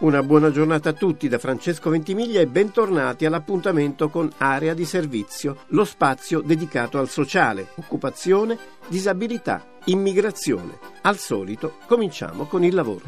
Una buona giornata a tutti da Francesco Ventimiglia e bentornati all'appuntamento con Area di Servizio, lo spazio dedicato al sociale, occupazione, disabilità, immigrazione. Al solito cominciamo con il lavoro.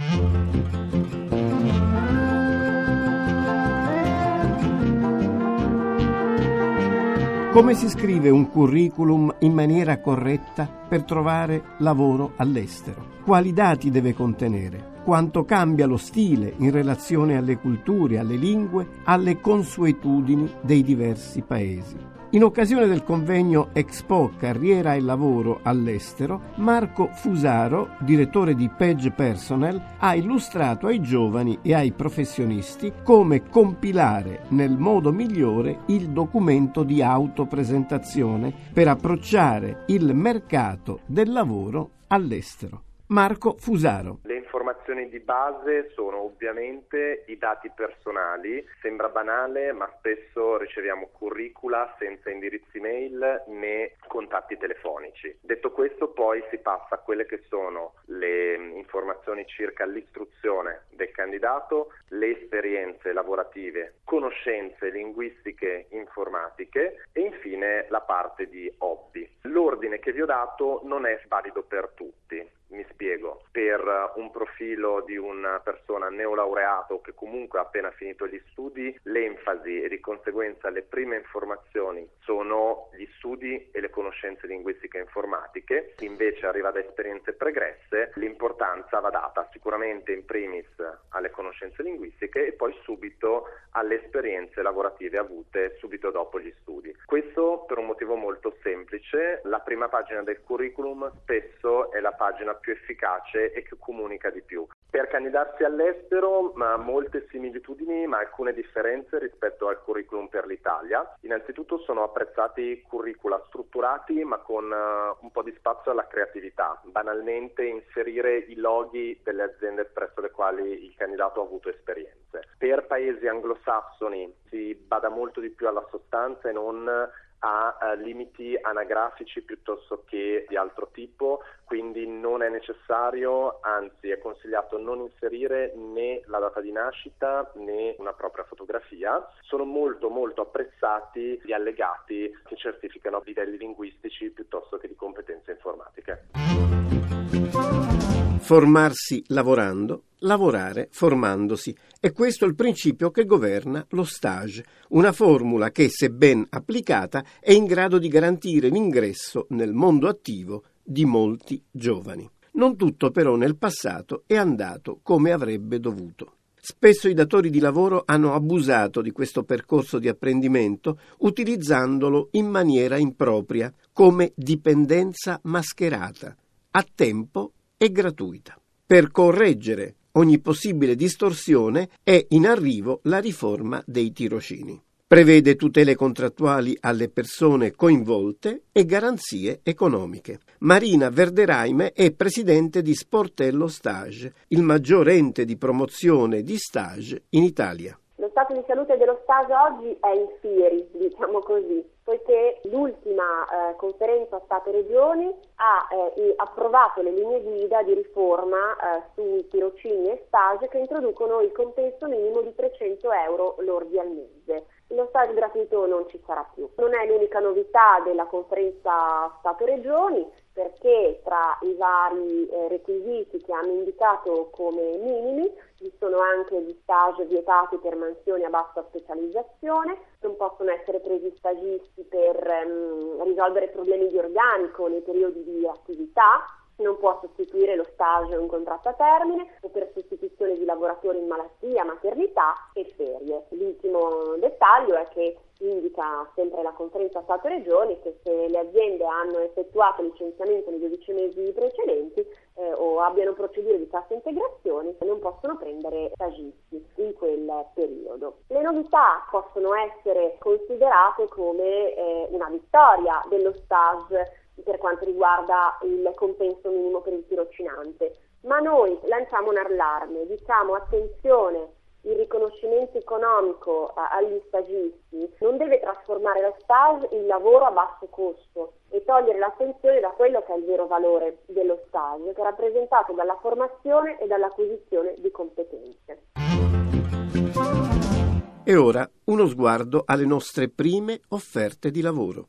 Come si scrive un curriculum in maniera corretta per trovare lavoro all'estero? Quali dati deve contenere? Quanto cambia lo stile in relazione alle culture, alle lingue, alle consuetudini dei diversi paesi? In occasione del convegno Expo Carriera e Lavoro all'estero, Marco Fusaro, direttore di Page Personnel, ha illustrato ai giovani e ai professionisti come compilare nel modo migliore il documento di autopresentazione per approcciare il mercato del lavoro all'estero. Marco Fusaro informazioni di base sono ovviamente i dati personali, sembra banale ma spesso riceviamo curricula senza indirizzi mail né contatti telefonici. Detto questo poi si passa a quelle che sono le informazioni circa l'istruzione del candidato, le esperienze lavorative, conoscenze linguistiche informatiche e infine la parte di hobby. L'ordine che vi ho dato non è valido per tutti. Mi spiego, per un profilo di una persona neolaureato che comunque ha appena finito gli studi, l'enfasi e di conseguenza le prime informazioni sono gli studi e le conoscenze linguistiche e informatiche, chi invece arriva da esperienze pregresse, l'importanza va data sicuramente in primis alle conoscenze linguistiche e poi subito alle esperienze lavorative avute subito dopo gli studi. Questo per un motivo molto semplice, la prima pagina del curriculum spesso è la pagina più efficace e che comunica di più. Per candidarsi all'estero, ma molte similitudini, ma alcune differenze rispetto al curriculum per l'Italia. Innanzitutto sono apprezzati curricula strutturati, ma con uh, un po' di spazio alla creatività. Banalmente inserire i loghi delle aziende presso le quali il candidato ha avuto esperienze. Per paesi anglosassoni si bada molto di più alla sostanza e non ha eh, limiti anagrafici piuttosto che di altro tipo, quindi non è necessario, anzi è consigliato non inserire né la data di nascita né una propria fotografia. Sono molto molto apprezzati gli allegati che certificano livelli linguistici piuttosto che di competenze informatiche. Formarsi lavorando, lavorare formandosi. È questo il principio che governa lo stage, una formula che, se ben applicata, è in grado di garantire l'ingresso nel mondo attivo di molti giovani. Non tutto però nel passato è andato come avrebbe dovuto. Spesso i datori di lavoro hanno abusato di questo percorso di apprendimento utilizzandolo in maniera impropria, come dipendenza mascherata, a tempo e gratuita. Per correggere ogni possibile distorsione è in arrivo la riforma dei tirocini. Prevede tutele contrattuali alle persone coinvolte e garanzie economiche. Marina Verderaime è presidente di Sportello Stage, il maggior ente di promozione di stage in Italia. Lo stato di salute dello stage oggi è in fieri, diciamo così, poiché l'ultima eh, conferenza Stato-Regioni ha eh, approvato le linee guida di riforma eh, sui tirocini e stage che introducono il compenso minimo di 300 euro lordi al mese. Lo stage gratuito non ci sarà più. Non è l'unica novità della conferenza Stato-Regioni perché tra i vari eh, requisiti che hanno indicato come minimi vi sono anche gli stage vietati per mansioni a bassa specializzazione, non possono essere presi stagisti per ehm, risolvere problemi di organico nei periodi di attività, non può sostituire lo stage o un contratto a termine o per sostituzione di lavoratori in malattia, maternità e ferie. L'ultimo dettaglio è che indica sempre la conferenza Stato-Regioni che se le aziende hanno effettuato licenziamento nei 12 mesi precedenti eh, o abbiano procedure di cassa integrazione non possono prendere stagisti in quel periodo. Le novità possono essere considerate come eh, una vittoria dello stage quanto riguarda il compenso minimo per il tirocinante, ma noi lanciamo un allarme, diciamo attenzione il riconoscimento economico agli stagisti non deve trasformare lo stage in lavoro a basso costo e togliere l'attenzione da quello che è il vero valore dello stage, che è rappresentato dalla formazione e dall'acquisizione di competenze. E ora uno sguardo alle nostre prime offerte di lavoro.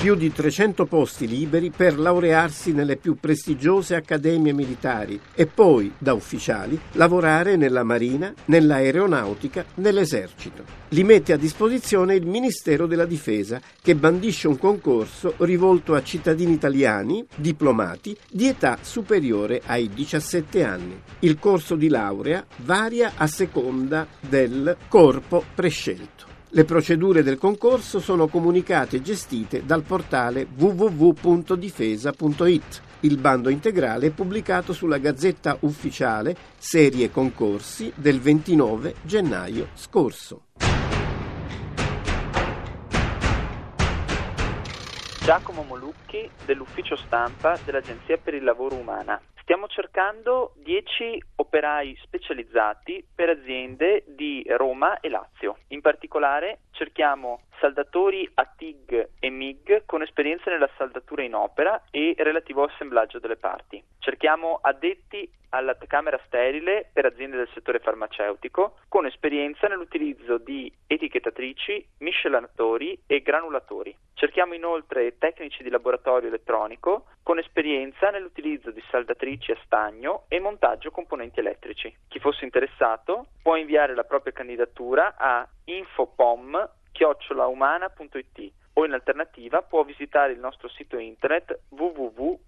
Più di 300 posti liberi per laurearsi nelle più prestigiose accademie militari e poi, da ufficiali, lavorare nella Marina, nell'aeronautica, nell'esercito. Li mette a disposizione il Ministero della Difesa, che bandisce un concorso rivolto a cittadini italiani, diplomati, di età superiore ai 17 anni. Il corso di laurea varia a seconda del corpo prescelto. Le procedure del concorso sono comunicate e gestite dal portale www.difesa.it. Il bando integrale è pubblicato sulla Gazzetta Ufficiale Serie Concorsi del 29 gennaio scorso. Giacomo Molucchi dell'ufficio stampa dell'Agenzia per il Lavoro Umana. Stiamo cercando 10 operai specializzati per aziende di Roma e Lazio. In particolare cerchiamo saldatori a TIG e MIG con esperienza nella saldatura in opera e relativo assemblaggio delle parti. Cerchiamo addetti alla camera sterile per aziende del settore farmaceutico con esperienza nell'utilizzo di etichettatrici, miscelatori e granulatori. Cerchiamo inoltre tecnici di laboratorio elettronico con esperienza nell'utilizzo di saldatrici a stagno e montaggio componenti elettrici. Chi fosse interessato può inviare la propria candidatura a infopom-umana.it o in alternativa può visitare il nostro sito internet www.umana.it.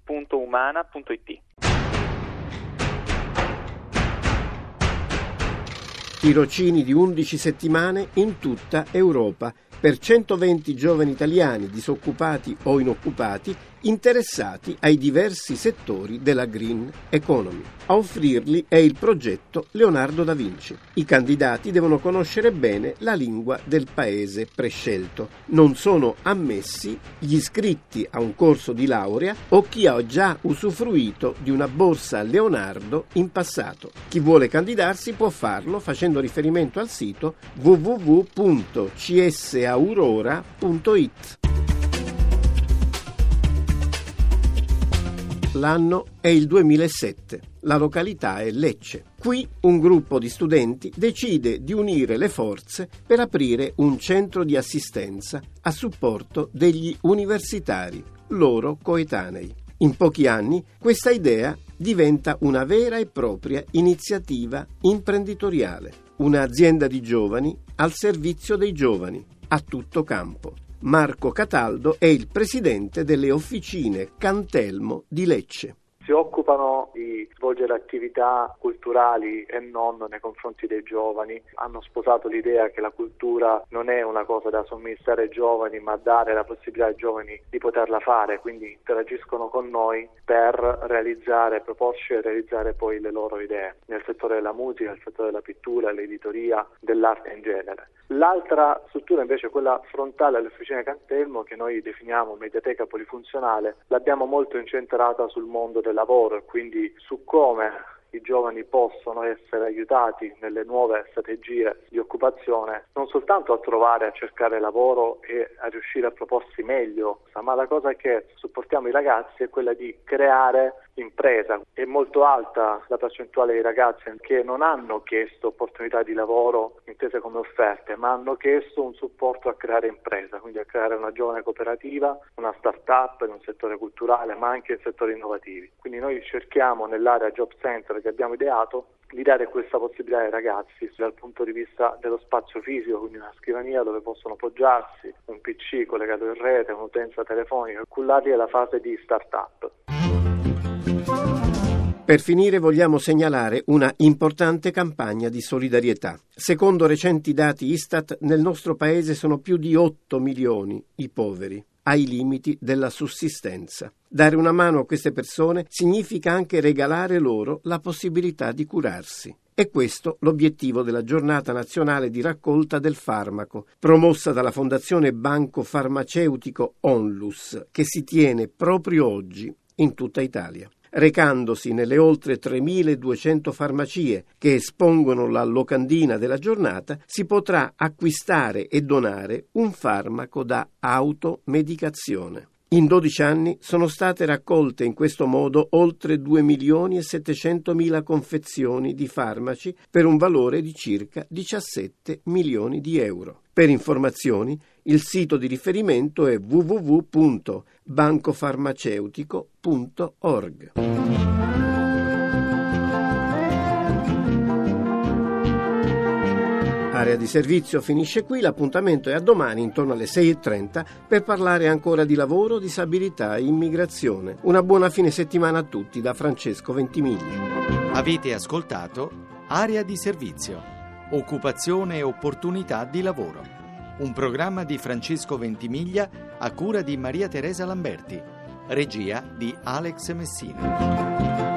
Tirocini di 11 settimane in tutta Europa per 120 giovani italiani disoccupati o inoccupati interessati ai diversi settori della green economy. A offrirli è il progetto Leonardo da Vinci. I candidati devono conoscere bene la lingua del paese prescelto. Non sono ammessi gli iscritti a un corso di laurea o chi ha già usufruito di una borsa Leonardo in passato. Chi vuole candidarsi può farlo facendo riferimento al sito www.csaurora.it. L'anno è il 2007. La località è Lecce. Qui un gruppo di studenti decide di unire le forze per aprire un centro di assistenza a supporto degli universitari, loro coetanei. In pochi anni questa idea diventa una vera e propria iniziativa imprenditoriale, un'azienda di giovani al servizio dei giovani, a tutto campo. Marco Cataldo è il presidente delle officine Cantelmo di Lecce si occupano di svolgere attività culturali e non nei confronti dei giovani, hanno sposato l'idea che la cultura non è una cosa da somministrare ai giovani ma dare la possibilità ai giovani di poterla fare, quindi interagiscono con noi per realizzare, proporci e realizzare poi le loro idee nel settore della musica, nel settore della pittura, dell'editoria, dell'arte in genere. L'altra struttura invece, quella frontale all'Officina Cantelmo, che noi definiamo mediateca polifunzionale, l'abbiamo molto incentrata sul mondo del lavoro e quindi su come i giovani possono essere aiutati nelle nuove strategie di occupazione non soltanto a trovare, a cercare lavoro e a riuscire a proporsi meglio, ma la cosa che supportiamo i ragazzi è quella di creare impresa. È molto alta la percentuale di ragazzi che non hanno chiesto opportunità di lavoro intese come offerte, ma hanno chiesto un supporto a creare impresa, quindi a creare una giovane cooperativa, una start-up in un settore culturale, ma anche in settori innovativi. Quindi noi cerchiamo nell'area Job Center che abbiamo ideato di dare questa possibilità ai ragazzi dal punto di vista dello spazio fisico, quindi una scrivania dove possono poggiarsi, un PC collegato in rete, un'utenza telefonica, cullati alla fase di start-up. Per finire vogliamo segnalare una importante campagna di solidarietà. Secondo recenti dati Istat, nel nostro paese sono più di 8 milioni i poveri ai limiti della sussistenza. Dare una mano a queste persone significa anche regalare loro la possibilità di curarsi. È questo l'obiettivo della giornata nazionale di raccolta del farmaco, promossa dalla Fondazione Banco Farmaceutico Onlus, che si tiene proprio oggi in tutta Italia recandosi nelle oltre 3.200 farmacie che espongono la locandina della giornata, si potrà acquistare e donare un farmaco da automedicazione. In 12 anni sono state raccolte in questo modo oltre 2 milioni e 700 mila confezioni di farmaci per un valore di circa 17 milioni di euro. Per informazioni il sito di riferimento è www.bancofarmaceutico.org. Area di servizio finisce qui, l'appuntamento è a domani intorno alle 6.30 per parlare ancora di lavoro, disabilità e immigrazione. Una buona fine settimana a tutti da Francesco Ventimiglia. Avete ascoltato Area di servizio, occupazione e opportunità di lavoro. Un programma di Francesco Ventimiglia a cura di Maria Teresa Lamberti, regia di Alex Messina.